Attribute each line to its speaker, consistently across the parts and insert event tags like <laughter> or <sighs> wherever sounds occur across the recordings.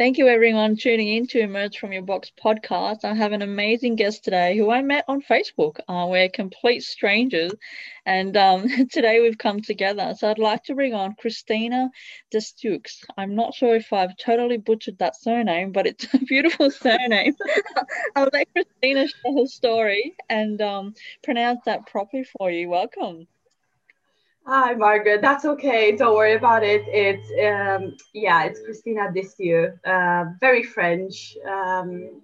Speaker 1: Thank you, everyone, tuning in to Emerge from Your Box podcast. I have an amazing guest today who I met on Facebook. Uh, we're complete strangers, and um, <laughs> today we've come together. So I'd like to bring on Christina Destux. I'm not sure if I've totally butchered that surname, but it's <laughs> a beautiful surname. <laughs> I'll let Christina share her story and um, pronounce that properly for you. Welcome.
Speaker 2: Hi, Margaret. That's okay. Don't worry about it. It's um, yeah, it's Christina Dissieu. Uh, very French. Um,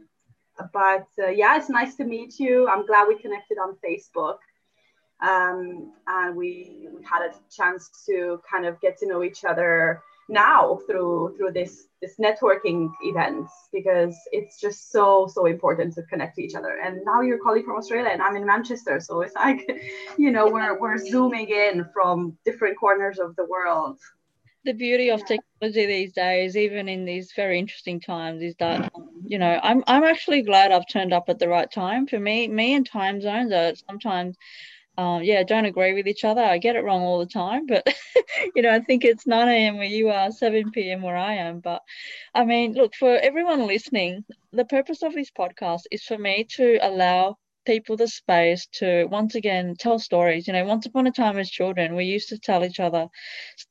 Speaker 2: but uh, yeah, it's nice to meet you. I'm glad we connected on Facebook. Um, and we, we had a chance to kind of get to know each other now through through this this networking events because it's just so so important to connect to each other. And now you're calling from australia and i'm in manchester so it's like <laughs> you know we're we're zooming in from different corners of the world.
Speaker 1: The beauty of technology these days even in these very interesting times is that you know i'm i'm actually glad i've turned up at the right time. For me me and time zones are sometimes um, yeah, don't agree with each other. I get it wrong all the time, but <laughs> you know, I think it's 9 a.m. where you are, 7 p.m. where I am. But I mean, look, for everyone listening, the purpose of this podcast is for me to allow people the space to once again tell stories. You know, once upon a time as children, we used to tell each other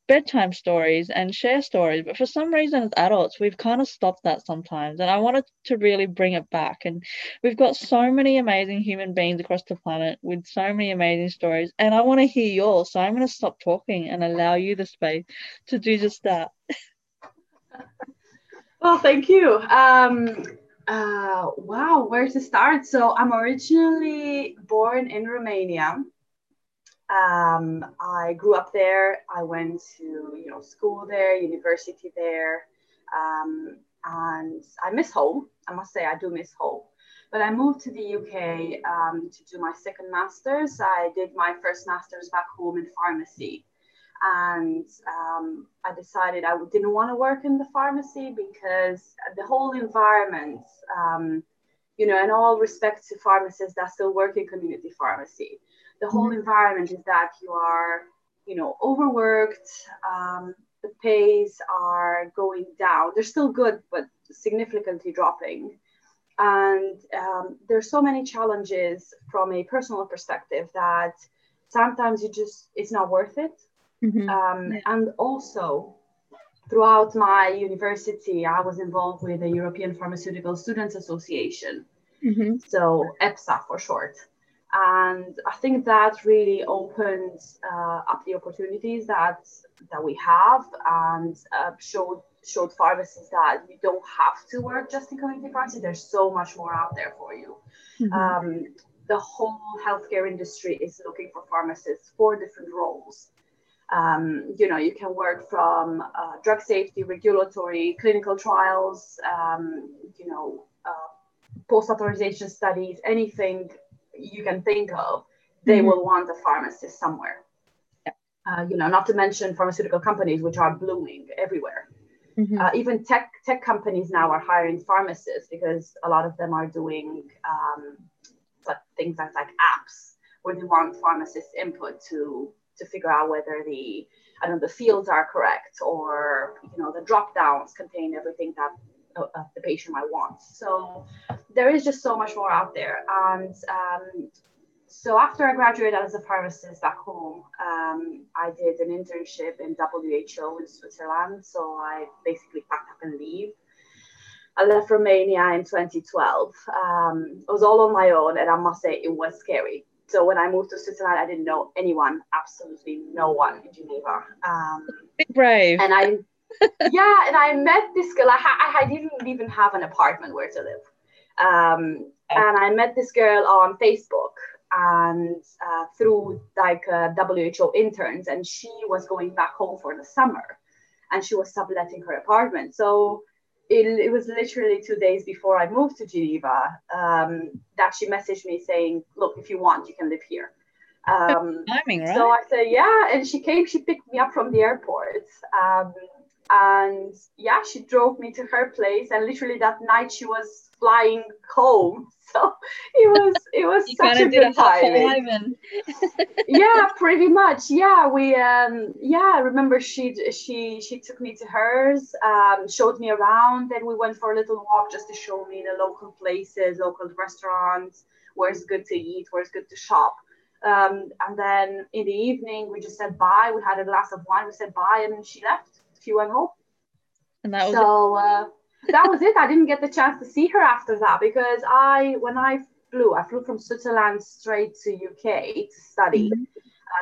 Speaker 1: bedtime stories and share stories, but for some reason as adults, we've kind of stopped that sometimes. And I wanted to really bring it back. And we've got so many amazing human beings across the planet with so many amazing stories, and I want to hear yours. So I'm going to stop talking and allow you the space to do just that. <laughs>
Speaker 2: well, thank you. Um, uh, wow, where to start? So I'm originally born in Romania. Um, I grew up there. I went to you know school there, university there, um, and I miss home. I must say I do miss home. But I moved to the UK um, to do my second master's. I did my first master's back home in pharmacy and um, I decided I didn't want to work in the pharmacy because the whole environment, um, you know, in all respect to pharmacists that still work in community pharmacy, the whole mm-hmm. environment is that you are, you know, overworked. Um, the pays are going down. They're still good, but significantly dropping. And um, there's so many challenges from a personal perspective that sometimes you just it's not worth it Mm-hmm. Um, yeah. And also, throughout my university, I was involved with the European Pharmaceutical Students Association, mm-hmm. so EPSA for short. And I think that really opened uh, up the opportunities that that we have and uh, showed showed pharmacists that you don't have to work just in community pharmacy. There's so much more out there for you. Mm-hmm. Um, the whole healthcare industry is looking for pharmacists for different roles. Um, you know, you can work from uh, drug safety, regulatory, clinical trials, um, you know, uh, post-authorization studies, anything you can think of, they mm-hmm. will want a pharmacist somewhere. Yeah. Uh, you know, not to mention pharmaceutical companies, which are blooming everywhere. Mm-hmm. Uh, even tech tech companies now are hiring pharmacists because a lot of them are doing um, things like, like apps where they want pharmacists input to to figure out whether the I don't know the fields are correct or you know the drop downs contain everything that uh, uh, the patient might want. So there is just so much more out there. And um, so after I graduated as a pharmacist back home, um, I did an internship in WHO in Switzerland. So I basically packed up and leave. I left Romania in 2012. Um, was all on my own, and I must say it was scary so when I moved to Switzerland, I didn't know anyone, absolutely no one in Geneva. Um,
Speaker 1: brave.
Speaker 2: And I, yeah, and I met this girl. I, ha- I didn't even have an apartment where to live. Um, and I met this girl on Facebook and uh, through like uh, WHO interns, and she was going back home for the summer, and she was subletting her apartment. So it, it was literally two days before I moved to Geneva um, that she messaged me saying, "Look, if you want, you can live here."
Speaker 1: Um, timing, right?
Speaker 2: So I said, "Yeah," and she came. She picked me up from the airport. Um, and yeah, she drove me to her place, and literally that night she was flying home. So <laughs> it was it was you such a good time. <laughs> yeah, pretty much. Yeah, we um yeah, I remember she she she took me to hers, um, showed me around, then we went for a little walk just to show me the local places, local restaurants, where it's good to eat, where it's good to shop. Um, and then in the evening, we just said bye. We had a glass of wine. We said bye, and she left. She went home. And that was so. Uh, that was it. I didn't get the chance to see her after that because I, when I flew, I flew from Switzerland straight to UK to study mm-hmm.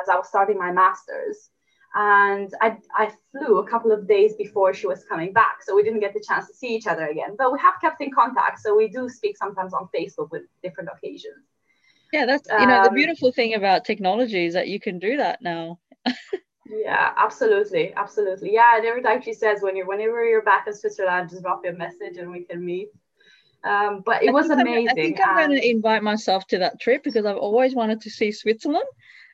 Speaker 2: as I was starting my masters. And I, I flew a couple of days before she was coming back. So we didn't get the chance to see each other again. But we have kept in contact. So we do speak sometimes on Facebook with different occasions.
Speaker 1: Yeah, that's, you know, um, the beautiful thing about technology is that you can do that now. <laughs>
Speaker 2: Yeah, absolutely, absolutely. Yeah, and every time she says when you're whenever you're back in Switzerland, just drop me a message and we can meet. Um, but it was amazing.
Speaker 1: I think I'm going to invite myself to that trip because I've always wanted to see Switzerland,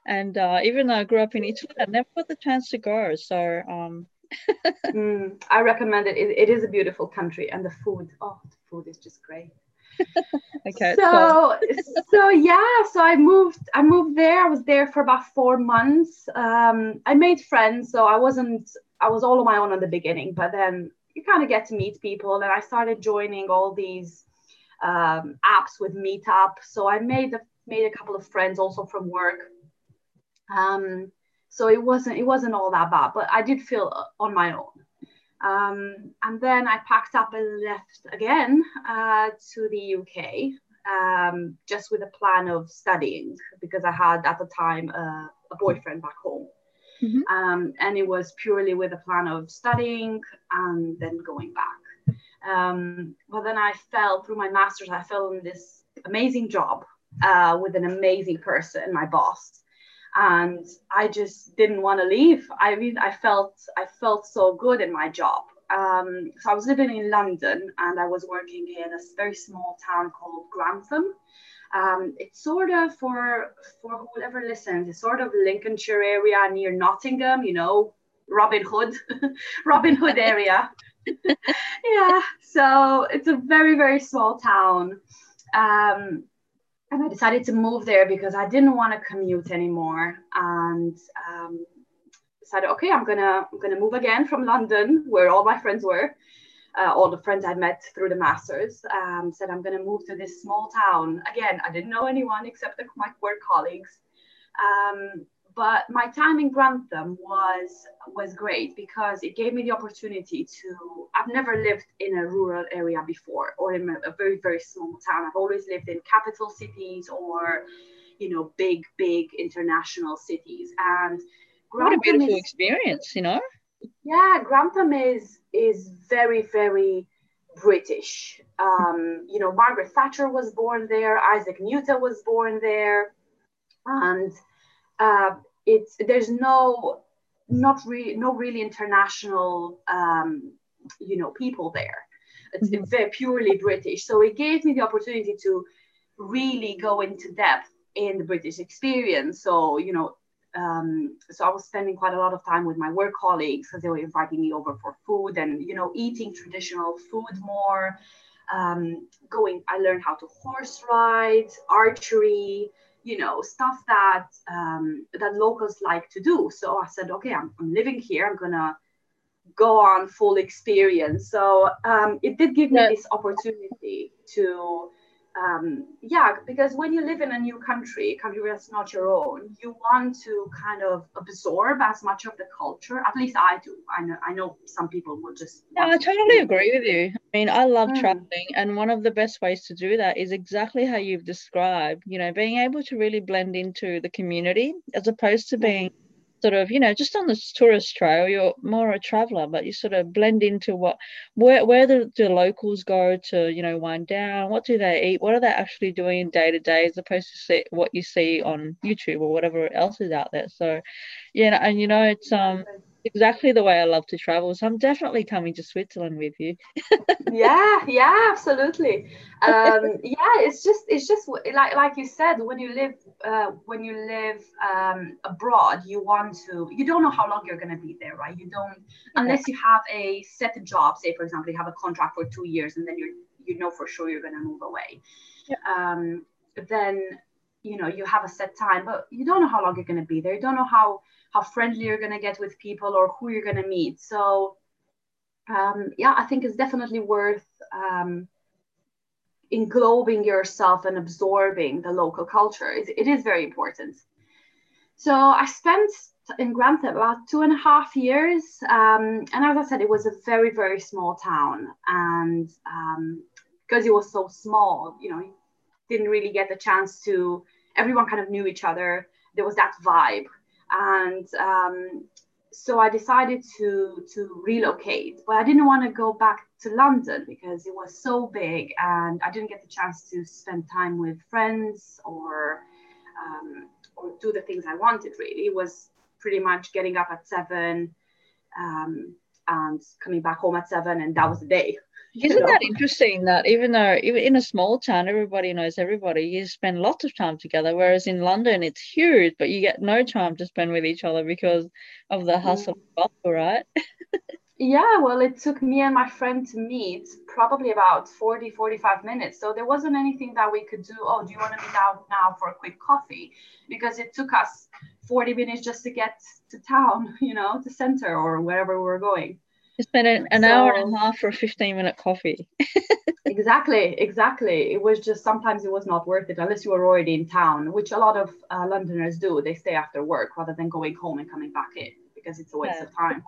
Speaker 1: and uh, even though I grew up in Italy, I never got the chance to go. So um... <laughs>
Speaker 2: mm, I recommend it. it. It is a beautiful country, and the food. Oh, the food is just great. <laughs> okay. So so yeah, so I moved I moved there. I was there for about four months. Um, I made friends, so I wasn't I was all on my own in the beginning, but then you kind of get to meet people, and I started joining all these um, apps with Meetup. So I made a, made a couple of friends also from work. Um, so it wasn't it wasn't all that bad, but I did feel on my own. Um, and then I packed up and left again uh, to the UK, um, just with a plan of studying because I had at the time uh, a boyfriend back home. Mm-hmm. Um, and it was purely with a plan of studying and then going back. Um, but then I fell through my master's, I fell in this amazing job uh, with an amazing person, my boss and I just didn't want to leave. I mean, I felt I felt so good in my job. Um, so I was living in London and I was working in a very small town called Grantham. Um, it's sort of for for whoever listens, it's sort of Lincolnshire area near Nottingham, you know, Robin Hood, <laughs> Robin Hood area. <laughs> yeah, so it's a very very small town. Um, and I decided to move there because I didn't want to commute anymore. And um, decided, okay, I'm gonna I'm gonna move again from London, where all my friends were, uh, all the friends I met through the masters. Um, said I'm gonna move to this small town again. I didn't know anyone except my work colleagues. Um, but my time in Grantham was was great because it gave me the opportunity to I've never lived in a rural area before or in a, very very small town. I've always lived in capital cities or you know big big international cities. And
Speaker 1: Grantham what a beautiful is, experience you know?
Speaker 2: Yeah Grantham is is very very British. Um, you know Margaret Thatcher was born there. Isaac Newton was born there. And uh, it's there's no not really no really international um, you know people there. It's, mm-hmm. very purely British. So it gave me the opportunity to really go into depth in the British experience. So you know, um, so I was spending quite a lot of time with my work colleagues because they were inviting me over for food and you know eating traditional food more. Um, going, I learned how to horse ride, archery you know stuff that um, that locals like to do. So i said okay i'm, I'm living here. I'm gonna go on full experience. So um, it did give me this opportunity to um, yeah, because when you live in a new country, country that's not your own, you want to kind of absorb as much of the culture. At least I do. I know. I know some people will just.
Speaker 1: Yeah, I totally agree with you. I mean, I love mm. traveling, and one of the best ways to do that is exactly how you've described. You know, being able to really blend into the community as opposed to being sort of you know just on this tourist trail you're more a traveler but you sort of blend into what where where the, the locals go to you know wind down? What do they eat? What are they actually doing day to day as opposed to see what you see on youtube or whatever else is out there? So yeah and you know it's um exactly the way I love to travel. So I'm definitely coming to Switzerland with you. <laughs>
Speaker 2: yeah, yeah, absolutely. Um, <laughs> yeah, it's just it's just like like you said, when you live uh, when you live um, abroad, you want to you don't know how long you're gonna be there, right? You don't unless you have a set job. Say, for example, you have a contract for two years, and then you're you know for sure you're gonna move away. Yeah. Um, then you know you have a set time, but you don't know how long you're gonna be there. You don't know how how friendly you're going to get with people or who you're going to meet. So, um, yeah, I think it's definitely worth um, englobing yourself and absorbing the local culture. It, it is very important. So, I spent in Grantham about two and a half years. Um, and as I said, it was a very, very small town. And um, because it was so small, you know, didn't really get the chance to, everyone kind of knew each other. There was that vibe and um, so I decided to to relocate, but I didn't want to go back to London because it was so big, and I didn't get the chance to spend time with friends or um, or do the things I wanted. Really, it was pretty much getting up at seven um, and coming back home at seven, and that was the day. <laughs>
Speaker 1: Isn't know? that interesting that even though even in a small town everybody knows everybody, you spend lots of time together, whereas in London it's huge, but you get no time to spend with each other because of the mm. hustle yeah. bustle, right? <laughs>
Speaker 2: yeah, well, it took me and my friend to meet probably about 40, 45 minutes. So there wasn't anything that we could do. Oh, do you want to meet out now for a quick coffee? Because it took us 40 minutes just to get to town, <laughs> you know, to center or wherever we're going.
Speaker 1: You spent an, an so, hour and a half for a 15 minute coffee. <laughs>
Speaker 2: exactly, exactly. It was just sometimes it was not worth it unless you were already in town, which a lot of uh, Londoners do. They stay after work rather than going home and coming back in because it's a waste yeah. of time.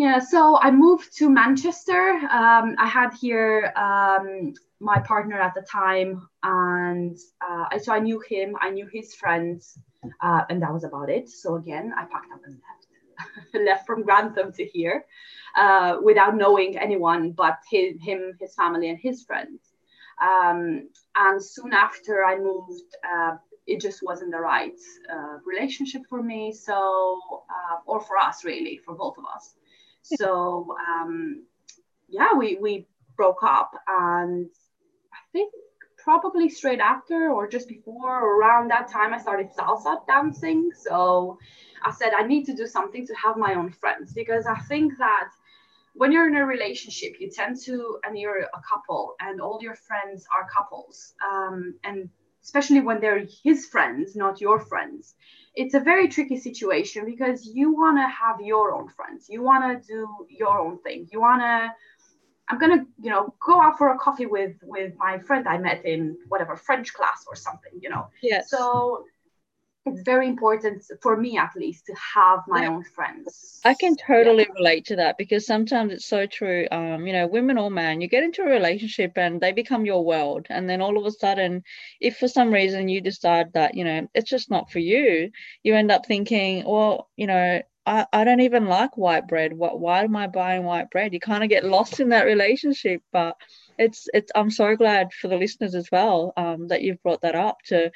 Speaker 2: Yeah, so I moved to Manchester. Um, I had here um, my partner at the time, and uh, so I knew him, I knew his friends, uh, and that was about it. So again, I packed up and left. <laughs> left from Grantham to here uh, without knowing anyone but his, him, his family, and his friends. Um, and soon after I moved, uh, it just wasn't the right uh, relationship for me. So, uh, or for us, really, for both of us. So, um, yeah, we, we broke up. And I think probably straight after or just before or around that time, I started salsa dancing. So, I said, I need to do something to have my own friends because I think that when you're in a relationship, you tend to, and you're a couple, and all your friends are couples, um, and especially when they're his friends, not your friends, it's a very tricky situation because you want to have your own friends, you want to do your own thing, you want to. I'm gonna, you know, go out for a coffee with with my friend I met in whatever French class or something, you know.
Speaker 1: Yes.
Speaker 2: So it's very important for me at least to have my yeah. own friends
Speaker 1: i can totally yeah. relate to that because sometimes it's so true um you know women or man you get into a relationship and they become your world and then all of a sudden if for some reason you decide that you know it's just not for you you end up thinking well you know I, I don't even like white bread. What why am I buying white bread? You kind of get lost in that relationship. But it's it's I'm so glad for the listeners as well um, that you've brought that up to,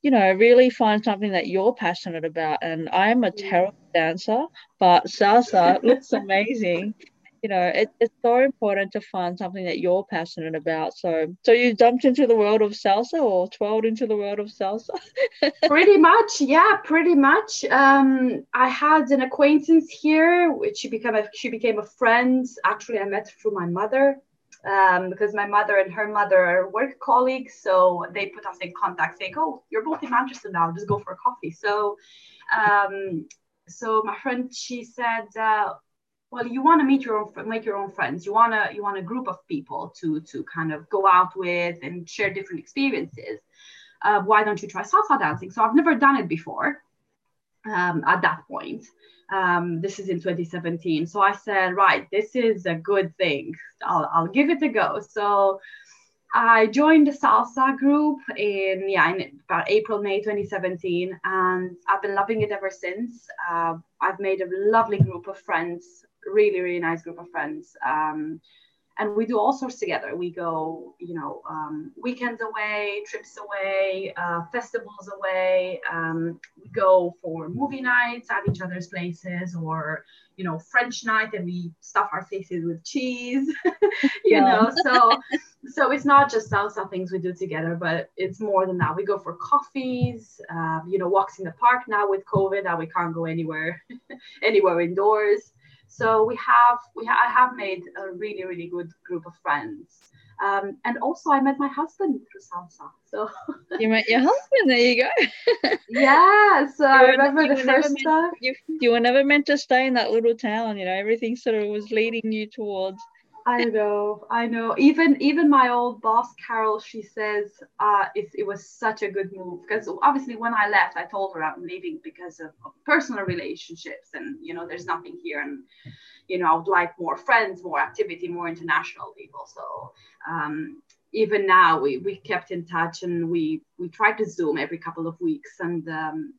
Speaker 1: you know, really find something that you're passionate about. And I'm a terrible dancer, but salsa <laughs> looks amazing. You know it, it's so important to find something that you're passionate about. So so you jumped into the world of salsa or twirled into the world of salsa? <laughs>
Speaker 2: Pretty much yeah pretty much. Um, i had an acquaintance here which she became a she became a friend. Actually i met through my mother um, because my mother and her mother are work colleagues so they put us in contact saying oh you're both in manchester now just go for a coffee. So um, so my friend she said uh, well you want to meet your own make your own friends. You want to you want a group of people to to kind of go out with and share different experiences. Uh, why don't you try salsa dancing? So i've never done it before um, at that point um, this is in 2017 so i said right this is a good thing. I'll, I'll give it a go. So I joined the salsa group in yeah in about April May 2017 and I've been loving it ever since. Uh, I've made a lovely group of friends really really nice group of friends. Um, and we do all sorts together. We go, you know, um, weekends away, trips away, uh, festivals away. Um, we go for movie nights at each other's places, or you know, French night, and we stuff our faces with cheese. <laughs> you know, so so it's not just salsa things we do together, but it's more than that. We go for coffees, uh, you know, walks in the park now with COVID. Now we can't go anywhere, <laughs> anywhere indoors. So we have we ha- I have made a really really good group of friends. Um, and also I met my husband through salsa. So <laughs>
Speaker 1: you met your husband. There you go. <laughs>
Speaker 2: yeah. So I remember the first time.
Speaker 1: You, you were never meant to stay in that little town. You know, everything sort of was leading you towards
Speaker 2: I know, I know. Even even my old boss, Carol, she says uh, it, it was such a good move because obviously when I left, I told her I'm leaving because of, of, personal relationships and you know there's nothing here and you know I would like more friends, more activity, more international people. So um, even now we we kept in touch and we we tried to Zoom every couple of weeks and um,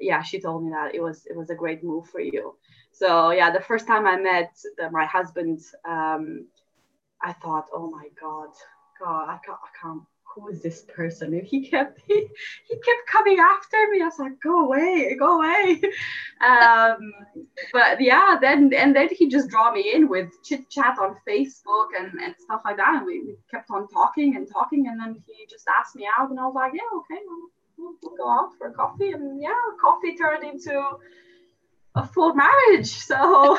Speaker 2: yeah, she told me that it was it was a great move for you. So yeah, the first time I met the, my husband, um, I thought, oh my god, God, I can't, I can't. Who is this person? And he kept <laughs> he, he kept coming after me. I was like, go away, go away. <laughs> Um, but yeah, then and then he just draw me in with chit chat on Facebook and, and stuff like that. And we, we kept on talking and talking, and then he just asked me out, and I was like, yeah, okay, we'll, go out for coffee. And yeah, coffee turned into a full marriage. So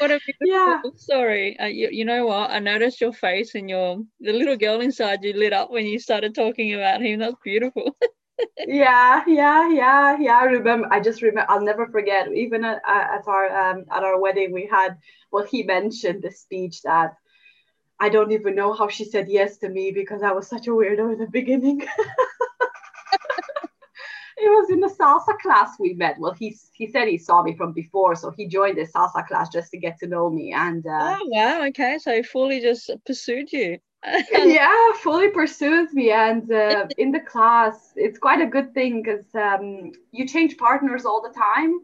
Speaker 1: what a beautiful yeah. story. Uh, you, you know what? I noticed your face and your the little girl inside you lit up when you started talking about him. That's beautiful. <laughs>
Speaker 2: yeah, yeah, yeah, yeah. I remember. I just remember. I'll never forget. Even at, at our um, at our wedding, we had. Well, he mentioned the speech that I don't even know how she said yes to me because I was such a weirdo in the beginning. <laughs> it was in the salsa class we met. Well, he he said he saw me from before, so he joined the salsa class just to get to know me. And
Speaker 1: uh, oh wow, okay, so he fully just pursued you. <laughs>
Speaker 2: yeah, fully pursues me, and uh, in the class, it's quite a good thing because um, you change partners all the time.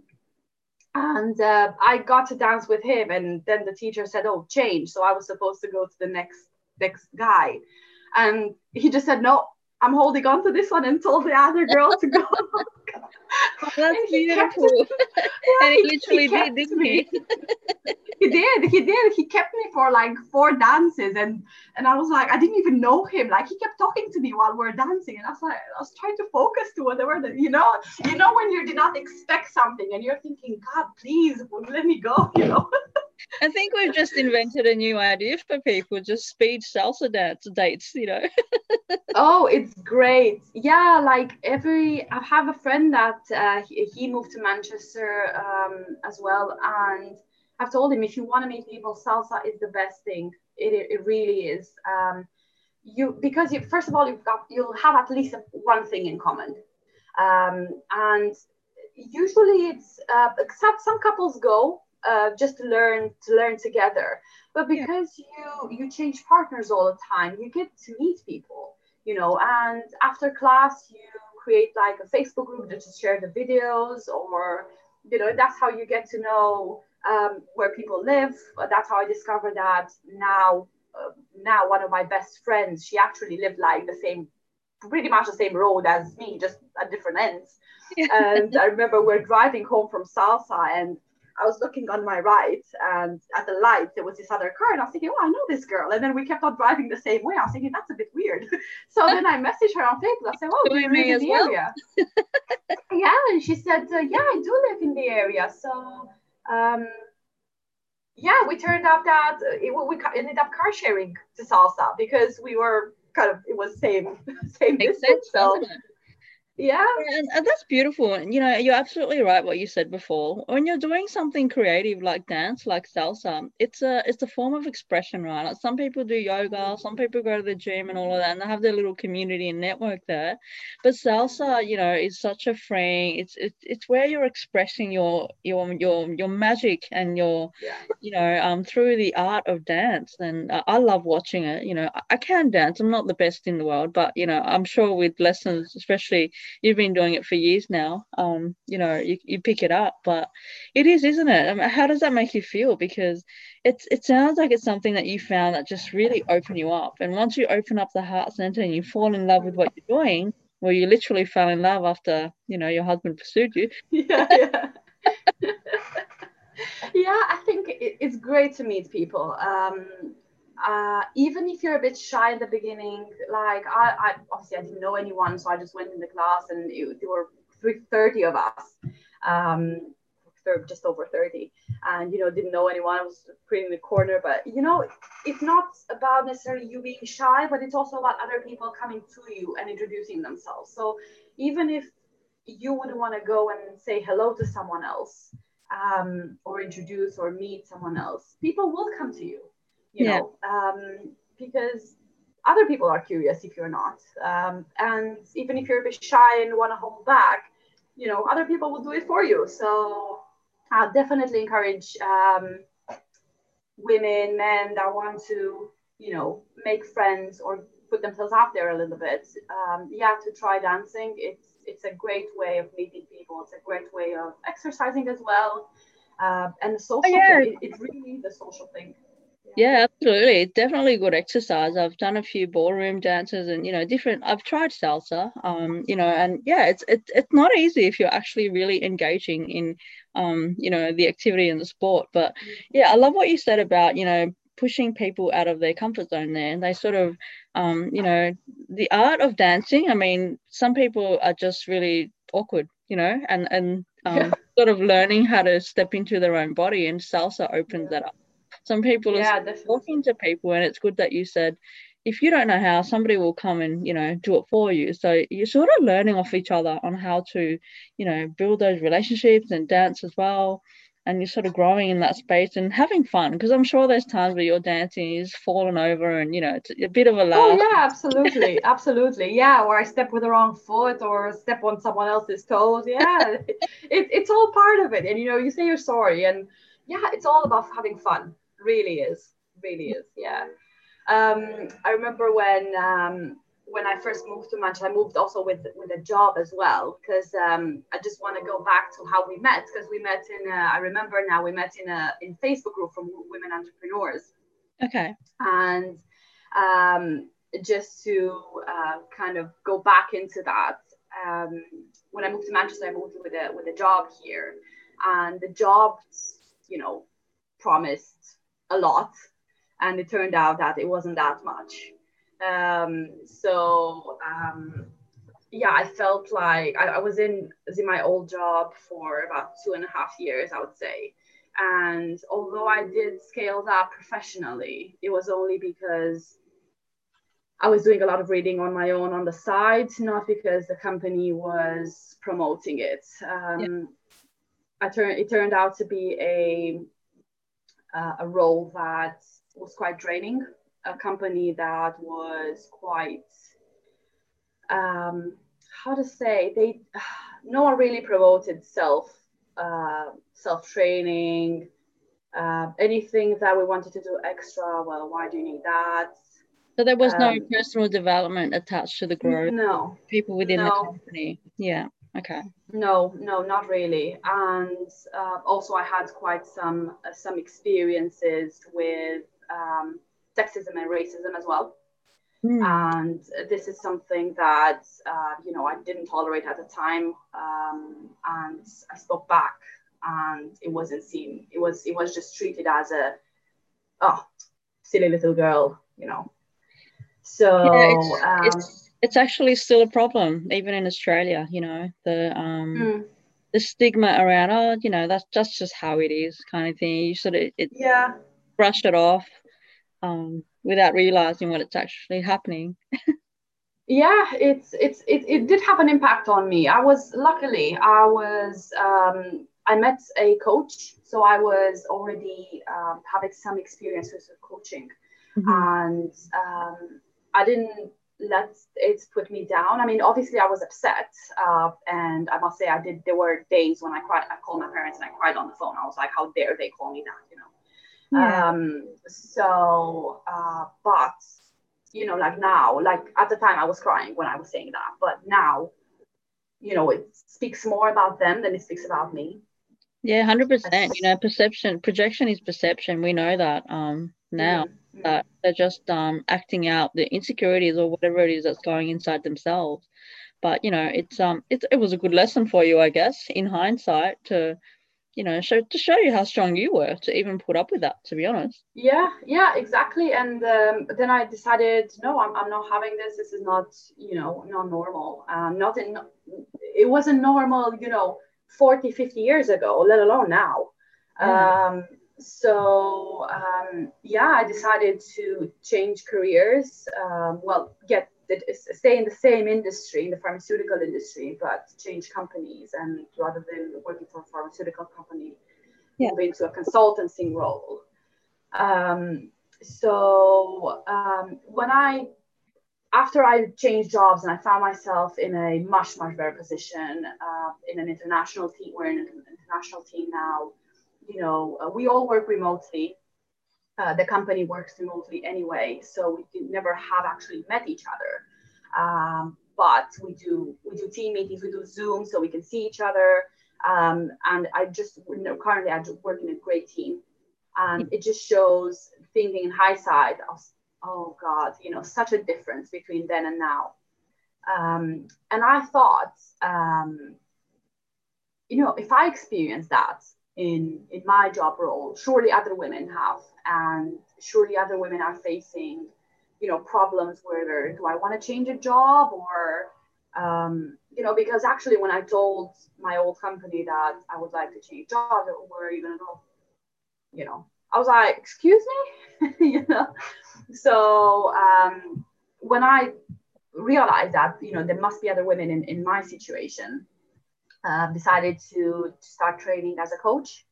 Speaker 2: And uh, I got to dance with him, and then the teacher said, "Oh, change." So I was supposed to go to the next next guy, and he just said, "No, I'm holding on to this one and told the other girl to go. <laughs>
Speaker 1: That's beautiful. <laughs> yeah, and he literally he did, didn't he? <laughs>
Speaker 2: he did. He did. He kept me for like four dances, and and I was like, I didn't even know him. Like he kept talking to me while we are dancing, and I was like, I was trying to focus to whatever that you know, you know when you did not expect something, and you're thinking, God, please let me go, you know.
Speaker 1: I think we've just invented a new idea for people, just speed salsa dance dates, you know. <laughs>
Speaker 2: oh, it's great. Yeah, like every, I have a friend that uh, he, he, moved to Manchester um, as well. And I've told him if you want to meet people, salsa is the best thing. It, it really is. Um, you because you first of all you've got you'll have at least one thing in common, um, and usually it's uh, some some couples go uh, just to learn to learn together but because yeah. you you change partners all the time you get to meet people you know and after class you create like a facebook group to just share the videos or you know that's how you get to know um, where people live that's how i discovered that now uh, now one of my best friends she actually lived like the same pretty much the same road as me just at different ends and i remember we're driving home from salsa and I was looking on my right and at the lights there was this other car and I was thinking, oh, I know this girl. And then we kept on driving the same way. I was thinking, that's a bit weird. <laughs> so then I messaged her on Facebook. I said, oh, do you live in the well? area? <laughs> yeah. And she said, uh, yeah, I do live in the area. So um, yeah, we turned out that uh, it, we ended up car sharing to Salsa because we were kind of, it was same, <laughs> same Makes distance. Sense, so yeah.
Speaker 1: And, and, that's beautiful and you know you're absolutely right what you said before. When you're doing something creative like dance like salsa it's a it's a form of expression right? Like some people do yoga some people go to the gym and all of that and they have their little community and network there. But salsa you know is such a freeing it's it's, it's where you're expressing your your your your magic and your yeah. you know um through the art of dance and uh, i love watching it you know. I, I can dance i'm not the best in the world but you know i'm sure with lessons especially you've been doing it for years now. Um, you know, you, you pick it up, but it is, isn't it? I mean, how does that make you feel? Because it's it sounds like it's something that you found that just really open you up. And once you open up the heart center and you fall in love with what you're doing, well, you literally fell in love after you know your husband pursued you. <laughs>
Speaker 2: Yeah, yeah. <laughs> yeah, I think it's great to meet people. Um, uh, even if you're a bit shy in the beginning, like I, I obviously I didn't know anyone, so I just went in the class and it, there were 30 of us, um, just over 30, and you know didn't know anyone. I was pretty in the corner, but you know it's not about necessarily you being shy, but it's also about other people coming to you and introducing themselves. So even if you wouldn't want to go and say hello to someone else um, or introduce or meet someone else, people will come to you you yeah. know, um, because other people are curious if you're not. Um, and even if you're a bit shy and want to hold back, you know, other people will do it for you. So I definitely encourage um, women, men that want to, you know, make friends or put themselves out there a little bit. Um, yeah, to try dancing. It's it's a great way of meeting people. It's a great way of exercising as well. Uh, and the social oh, yeah. thing, it, it's really the social thing.
Speaker 1: Yeah, absolutely. Definitely good exercise. I've done a few ballroom dances and you know different I've tried salsa. Um, you know, and yeah, it's it's it's not easy if you're actually really engaging in um, you know, the activity and the sport. But yeah, I love what you said about, you know, pushing people out of their comfort zone there. And they sort of um, you know, the art of dancing, I mean, some people are just really awkward, you know, and and um, yeah. sort of learning how to step into their own body and salsa opens yeah. that up some people yeah, are talking to people, and it's good that you said if you don't know how, somebody will come and you know do it for you. So you're sort of learning off each other on how to, you know, build those relationships and dance as well. And you're sort of growing in that space and having fun because I'm sure there's times where you're dancing is falling over and you know it's a bit of a oh, laugh.
Speaker 2: Oh yeah, absolutely, <laughs> absolutely, yeah. Or I step with the wrong foot or step on someone else's toes. Yeah, <laughs> it, it's all part of it. And you know, you say you're sorry, and yeah, it's all about having fun really is really is yeah. Um, i remember when um, when i first moved to manchester i moved also with with a job as well because um, i just want to go back to how we met because we met in a, i remember now we met in a in facebook group from women entrepreneurs.
Speaker 1: Okay.
Speaker 2: And um, just to uh, kind of go back into that um, when i moved to manchester i moved with a with a job here and the job you know promised a lot and it turned out that it wasn't that much. Um, so um, yeah i felt like I, I, was in in my old job for about two and a half years i would say. And although i did scale that professionally it was only because i was doing a lot of reading on my own on the side not because the company was promoting it. Um, yeah. I turned it turned out to be a uh, a role that was quite draining, a company that was quite, um, how to say, they <sighs> no one really promoted self uh, self training. Uh, anything that we wanted to do extra, well, why do you need that?
Speaker 1: So there was um, no personal development attached to the growth.
Speaker 2: No.
Speaker 1: People within no. the company. Yeah. Okay.
Speaker 2: No, no, not really. And uh, also, I had quite some uh, some experiences with um, sexism and racism as well. Mm. And this is something that uh, you know I didn't tolerate at the time, um, and I spoke back, and it wasn't seen. It was it was just treated as a oh silly little girl, you know. So yeah, it's, um,
Speaker 1: it's it's actually still a problem, even in Australia. You know, the um, mm. the stigma around, oh, you know, that's that's just how it is, kind of thing. You sort of it
Speaker 2: yeah
Speaker 1: brush it off um, without realizing what it's actually happening. <laughs>
Speaker 2: yeah, it's it's it, it did have an impact on me. I was luckily I was um, I met a coach, so I was already um, having some experience with coaching, mm-hmm. and um, I didn't let it put me down. I mean, obviously, I was upset, uh, and I must say, I did. There were days when I cried. I called my parents and I cried on the phone. I was like, "How dare they call me that?" You know. Yeah. Um. So, uh, but you know, like now, like at the time, I was crying when I was saying that, but now, you know it speaks more about them than it speaks about me
Speaker 1: yeah 100% you know perception projection is perception we know that um now mm-hmm. That they're just um acting out the insecurities or whatever it is that's going inside themselves. But you know it's um it, it was a good lesson for you i guess in hindsight to you know show to show you how strong you were to even put up with that to be honest.
Speaker 2: Yeah yeah exactly. And um, then i decided no I'm, I'm not having this. This is not you know not normal. Um, not in it wasn't normal you know 40 50 years ago let alone now. Yeah. um, so um, yeah i decided to change careers um, well get stay in the same industry, in the pharmaceutical industry, but change companies and rather than working for a pharmaceutical company, yeah. move into a consultancy role. Um, so um, when I, after I changed jobs and I found myself in a much, much better position uh, in an international team, we're in an international team now, you know, uh, we all work remotely uh, the company works remotely anyway, so we never have actually met each other. Um, but we do we do team meetings, we do Zoom, so we can see each other. Um, and I just you know, currently I work in a great team, and it just shows thinking in hindsight oh God, you know, such a difference between then and now. Um, and I thought, um, you know, if I experience that in in my job role surely other women have and surely other women are facing you know problems where do i want to change a job or um, you know because actually when i told my old company that i would like to change jobs where are you going to go you know i was like excuse me? <laughs> You know? So um, when i realized that you know there must be other women in, in my situation uh, decided to, to, start training as a coach.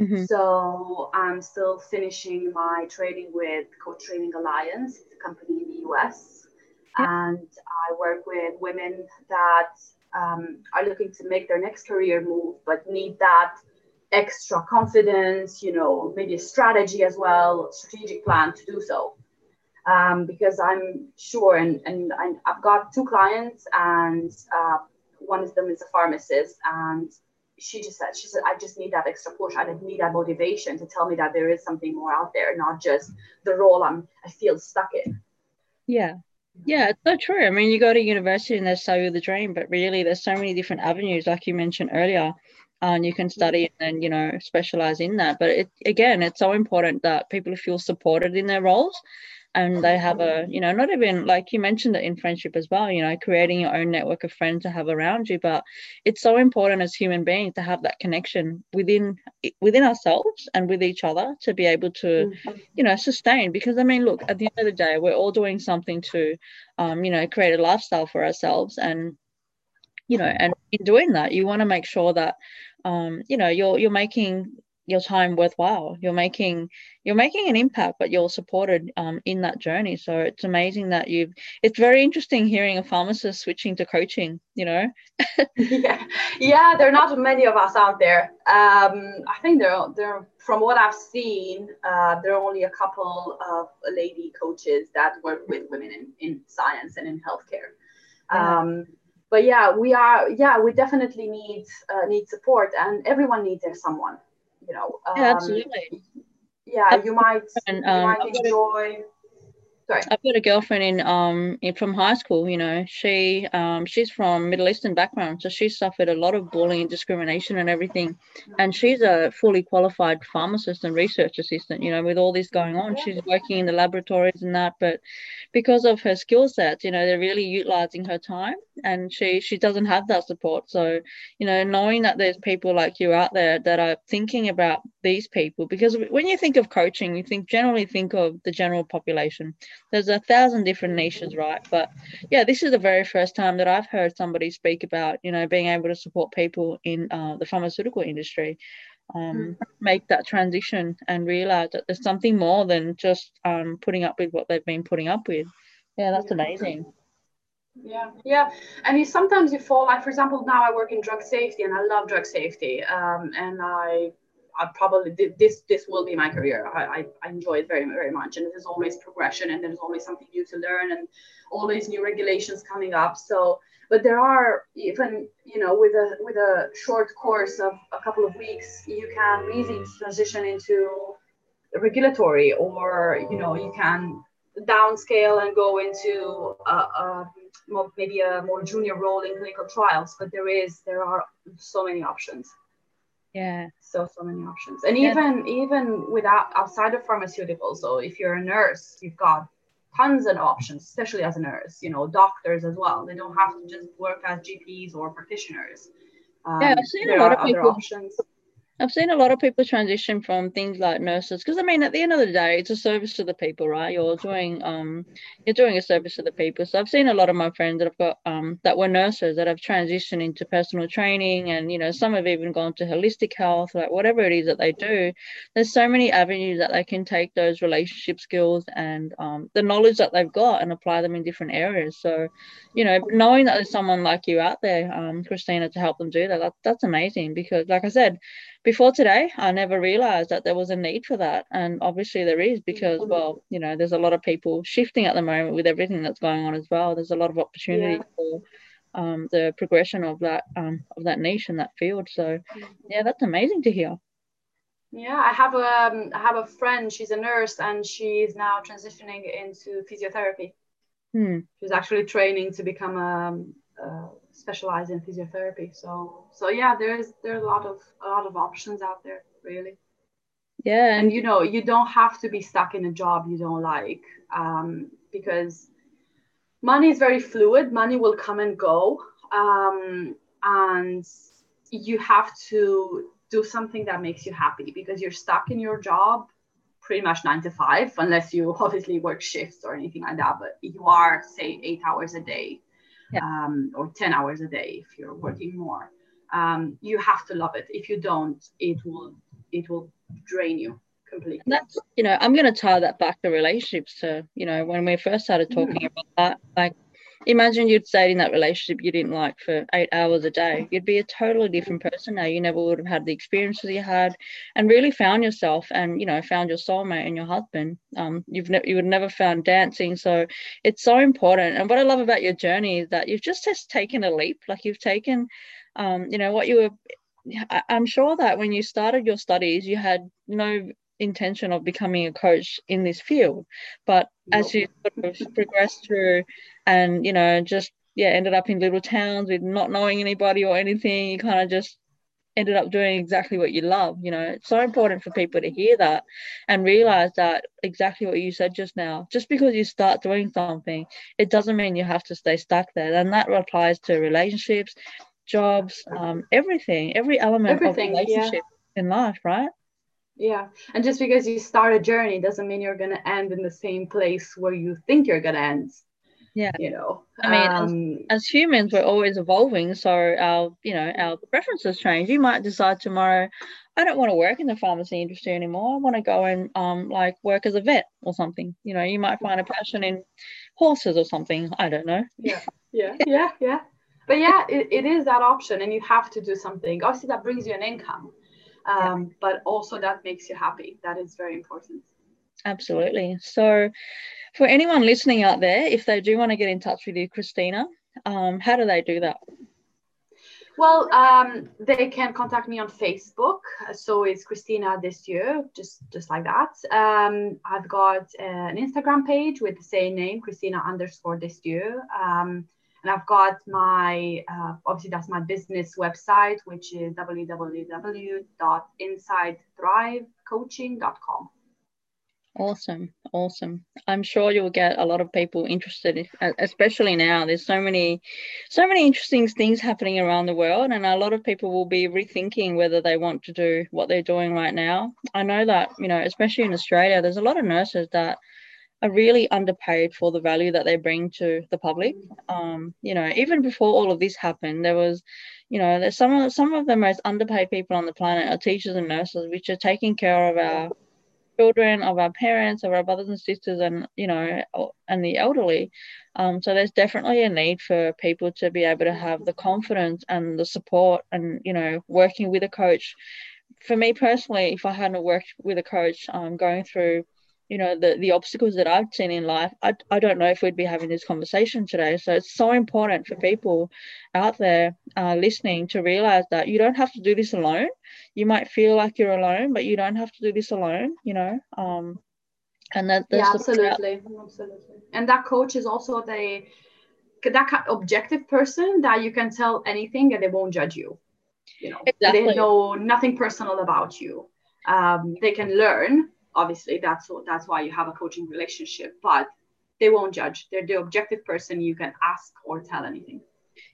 Speaker 2: Mm-hmm. So I'm still finishing my training with Coach Training Alliance, a company in the US. And I work with women that um, are looking to make their next career move, but need that extra confidence, you know, maybe a strategy as well, strategic plan to do so. Um, because I'm sure, and, and, and I've got two clients, and uh, one of them is a pharmacist and she just said she said i just need that extra push. I need that motivation to tell me that there is something more out there not just the role i'm i feel stuck in.
Speaker 1: Yeah. Yeah it's so true. I mean you go to university and they sell you the dream but really there's so many different avenues like you mentioned earlier and you can mm-hmm. study and then you know specialize in that. But it, again it's so important that people feel supported in their roles and they have a you know not even like you mentioned it in friendship as well you know creating your own network of friends to have around you but it's so important as human beings to have that connection within within ourselves and with each other to be able to mm-hmm. you know sustain because i mean look at the end of the day we're all doing something to um, you know create a lifestyle for ourselves and you know and in doing that you want to make sure that um, you know you're you're making your time worthwhile. You're making you're making an impact but you're supported um, in that journey. So it's amazing that you've it's very interesting hearing a pharmacist switching to coaching you know? <laughs>
Speaker 2: Yeah. Yeah there are not many of us out there. Um, i think there are there from what i've seen uh, there are only a couple of lady coaches that work with women in, in science and in healthcare. Yeah. um, but yeah we are yeah we definitely need uh, need support and everyone needs someone you know um,
Speaker 1: yeah, absolutely.
Speaker 2: yeah you might, and, um, you might enjoy Sorry.
Speaker 1: I've got a girlfriend in um in, from high school. You know, she um she's from Middle Eastern background, so she suffered a lot of bullying, and discrimination, and everything. And she's a fully qualified pharmacist and research assistant. You know, with all this going on, she's working in the laboratories and that. But because of her skill sets, you know, they're really utilizing her time, and she she doesn't have that support. So, you know, knowing that there's people like you out there that are thinking about these people, because when you think of coaching, you think generally think of the general population there's a thousand different niches, right? But yeah, this is the very first time that I've heard somebody speak about, you know, being able to support people in uh, the pharmaceutical industry. Um, mm. make that transition and realize that there's something more than just um, putting up with what they've been putting up with. Yeah, that's amazing.
Speaker 2: Yeah, yeah, and you sometimes you fall like, for example, now I work in drug safety and I love drug safety, um, and I I probably this this will be my career. I, I, enjoy it very very much, and there's always progression, and there's always something new to learn, and always new regulations coming up. So, but there are even you know with a with a short course of a couple of weeks, you can easily transition into regulatory, or you know you can downscale and go into a, a maybe a more junior role in clinical trials. But there is there are so many options
Speaker 1: yeah.
Speaker 2: So so many options. And yeah. even even without outside of pharmaceuticals so if you're a nurse you've got tons of options especially as a nurse you know doctors as well. They don't have to just work as gps or practitioners.
Speaker 1: Um, yeah i've seen a lot of people options I've seen a lot of people transition from things like nurses because I mean at the end of the day it's a service to the people right? You're doing um you're doing a service to the people. So I've seen a lot of my friends that have got um that were nurses that have transitioned into personal training and you know some have even gone to holistic health like whatever it is that they do. There's so many avenues that they can take those relationship skills and um, the knowledge that they've got and apply them in different areas. So you know knowing that there's someone like you out there um Christina to help them do that, that that's amazing because like I said before today, I never realized that there was a need for that. And obviously there is because, mm-hmm. well, you know, there's a lot of people shifting at the moment with everything that's going on as well. There's a lot of opportunity yeah. for um, the progression of that um, of that niche and that field. So yeah, that's amazing to hear.
Speaker 2: Yeah, I have a um, I have a friend. She's a nurse and she's now transitioning into physiotherapy.
Speaker 1: Hmm.
Speaker 2: She's actually training to become a, a specialize in physiotherapy. So so yeah, there's there's a lot of a lot of options out there, really.
Speaker 1: Yeah,
Speaker 2: and you know you don't have to be stuck in a job you don't like um, because money is very fluid. Money will come and go, um, and you have to do something that makes you happy because you're stuck in your job pretty much nine to five unless you <laughs> obviously work shifts or anything like that but you are say eight hours a day yeah. um, or 10 hours a day if you're working more um, you have to love it if you don't it will it will drain you completely
Speaker 1: and that's you know i'm going to tie that back to relationships to you know when we first started talking mm. about that like imagine you'd stayed in that relationship you didn't like for eight hours a day. You'd be a totally different person now. You never would have had the experiences you had and really found yourself and you know found your soulmate and your husband. Um, you've ne- you would never found dancing. So it's so important. And what i love about your journey is that you've just, just taken a leap. Like you've taken um, you know what you were i'm sure that when you started your studies you had no intention of becoming a coach in this field. But as you sort of progress through and you know just yeah ended up in little towns with not knowing anybody or anything you kind of just ended up doing exactly what you love you know. It's so important for people to hear that and realize that exactly what you said just now. Just because you start doing something it doesn't mean you have to stay stuck there. And that applies to relationships jobs um, everything every element everything, of relationship yeah. in life right
Speaker 2: yeah. And just because you start a journey doesn't mean you're going to end in the same place where you think you're going to end
Speaker 1: yeah.
Speaker 2: you know?
Speaker 1: I mean um, as, as, humans we're always evolving so our you know our preferences change. You might decide tomorrow i don't want to work in the pharmacy industry anymore. I want to go and um like work as a vet or something. You know you might find a passion in horses or something. I don't know.
Speaker 2: Yeah. Yeah. Yeah. Yeah. But yeah it, it is that option and you have to do something. Obviously that brings you an income um, yeah. but also that makes you happy that is very important
Speaker 1: absolutely so for anyone listening out there, if they do want to get in touch with you, Christina, um, how do they do that?
Speaker 2: Well, um, they can contact me on Facebook. So it's Christina Destieux, just just like that. Um, I've got uh, an Instagram page with the same name, Christina underscore Destieux. Um, and I've got my, uh, obviously that's my business website, which is www.insidethrivecoaching.com.
Speaker 1: Awesome, awesome. I'm sure you'll get a lot of people interested, especially now. There's so many, so many interesting things happening around the world, and a lot of people will be rethinking whether they want to do what they're doing right now. I know that you know, especially in Australia, there's a lot of nurses that are really underpaid for the value that they bring to the public. Um, you know, even before all of this happened, there was, you know, there's some of some of the most underpaid people on the planet are teachers and nurses, which are taking care of our children, of our parents, of our brothers and sisters, and you know, and the elderly. Um, so there's definitely a need for people to be able to have the confidence and the support, and you know, working with a coach for me personally, if I hadn't worked with a coach, um, going through, you know, the the obstacles that I've seen in life, I I don't know if we'd be having this conversation today. So it's so important for people out there uh, listening to realize that you don't have to do this alone. You might feel like you're alone, but you don't have to do this alone. You know, um, and that
Speaker 2: yeah, absolutely, absolutely. And that coach is also the that objective person that you can tell anything and they won't judge you you know exactly. they know nothing personal about you um, they can learn obviously that's that's why you have a coaching relationship but they won't judge they're the objective person you can ask or tell anything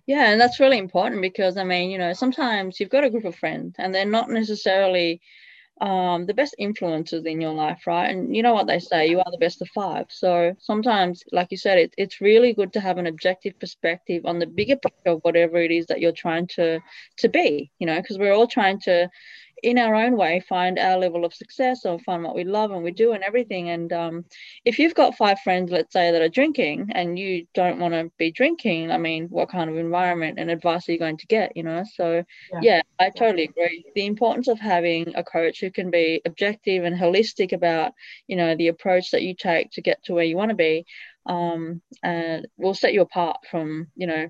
Speaker 1: yeah and that's really important because i mean you know sometimes you've got a group of friends and they're not necessarily um, the best influences in your life, right? And you know what they say, you are the best of five. So sometimes, like you said, it, it's really good to have an objective perspective on the bigger picture of whatever it is that you're trying to to be, you know, because we're all trying to in our own way find our level of success or find what we love and we do and everything. And um, if you've got five friends let's say that are drinking and you don't want to be drinking i mean what kind of environment and advice are you going to get you know? So yeah, yeah i totally agree. The importance of having a coach who can be objective and holistic about you know the approach that you take to get to where you want to be um, and will set you apart from you know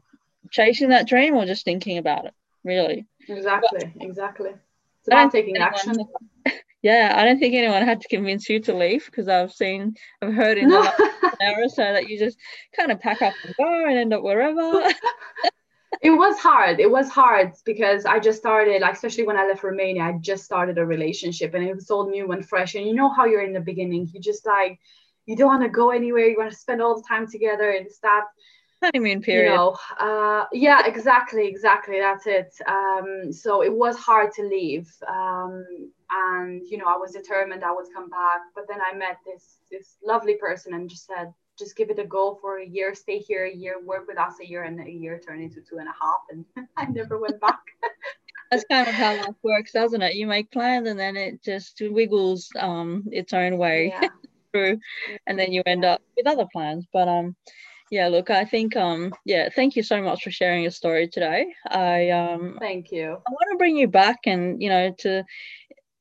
Speaker 1: chasing that dream or just thinking about it really.
Speaker 2: Exactly but, exactly it's about taking action. <laughs>
Speaker 1: Yeah, I don't think anyone had to convince you to leave because I've seen, I've heard in no. the <laughs> hour or so that you just kind of pack up and go and end up wherever. <laughs>
Speaker 2: it was hard. It was hard because I just started, like, especially when I left Romania, I just started a relationship and it was all new and fresh. And you know how you're in the beginning, you just like, you don't want to go anywhere, you want to spend all the time together and stuff <laughs>
Speaker 1: honeymoon period.
Speaker 2: You know, uh, yeah, exactly, exactly. That's it. Um, so it was hard to leave, um, and you know, I was determined I would come back. But then I met this this lovely person and just said, just give it a go for a year, stay here a year, work with us a year, and a year turned into two and a half, and <laughs> I never went back. <laughs>
Speaker 1: That's kind of how life works, doesn't it? You make plans and then it just wiggles um, its own way yeah. through, and then you end up with other plans. But um, yeah look i think um yeah thank you so much for sharing your story today. I um
Speaker 2: thank you.
Speaker 1: I want to bring you back and you know to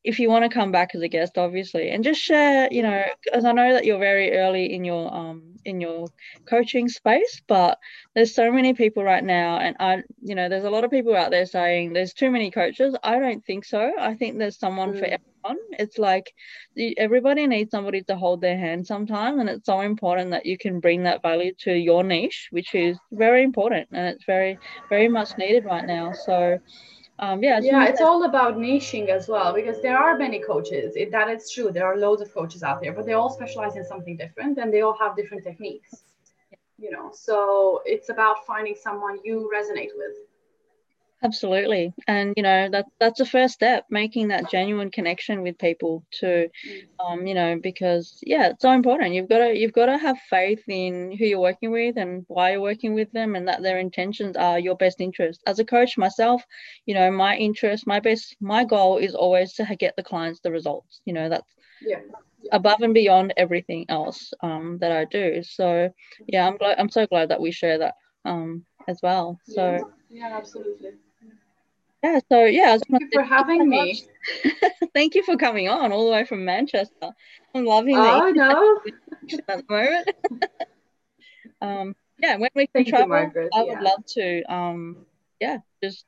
Speaker 1: if you want to come back as a guest obviously and just share you know as i know that you're very early in your um in your coaching space but there's so many people right now and i you know there's a lot of people out there saying there's too many coaches. I don't think so. I think there's someone mm. for everyone. It's like everybody needs somebody to hold their hand sometime and it's so important that you can bring that value to your niche which is very important and it's very very much needed right now. So um, yeah
Speaker 2: yeah it's all about niching as well because there are many coaches it, that is true there are loads of coaches out there but they all specialize in something different and they all have different techniques you know? So it's about finding someone you resonate with
Speaker 1: absolutely. And you know that that's the first step making that genuine connection with people to mm. um you know because yeah it's so important. You've got to you've got to have faith in who you're working with and why you're working with them and that their intentions are your best interest. As a coach myself you know my interest my best my goal is always to get the clients the results. You know that's
Speaker 2: yeah.
Speaker 1: Above and beyond everything else um, that I do. So yeah, I'm glad I'm so glad that we share that um, as well.
Speaker 2: So yeah, yeah absolutely
Speaker 1: yeah so yeah
Speaker 2: thank you for having so me. <laughs>
Speaker 1: Thank you for coming on all the way from manchester. I'm loving it.
Speaker 2: oh no
Speaker 1: at the moment. <laughs> Um yeah when we can thank travel i would yeah. love to um yeah just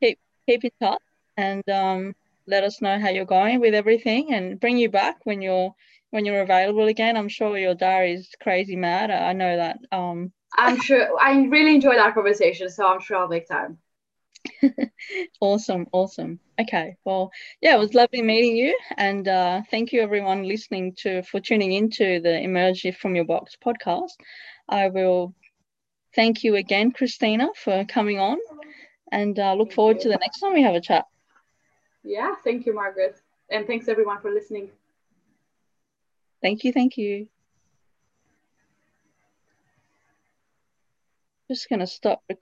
Speaker 1: keep keep in touch and um let us know how you're going with everything and bring you back when you're when you're available again. I'm sure your diary is crazy mad. I know that um
Speaker 2: i'm sure i really enjoyed our conversation so i'm sure i'll make time <laughs>
Speaker 1: awesome, awesome. Okay, well, yeah, it was lovely meeting you, and uh, thank you everyone listening to for tuning into the Emerge from Your Box podcast. I will thank you again, Christina, for coming on, and uh, look thank forward you. to the next time we have a chat.
Speaker 2: Yeah, thank you, Margaret, and thanks everyone for listening.
Speaker 1: Thank you, thank you. Just gonna stop recording.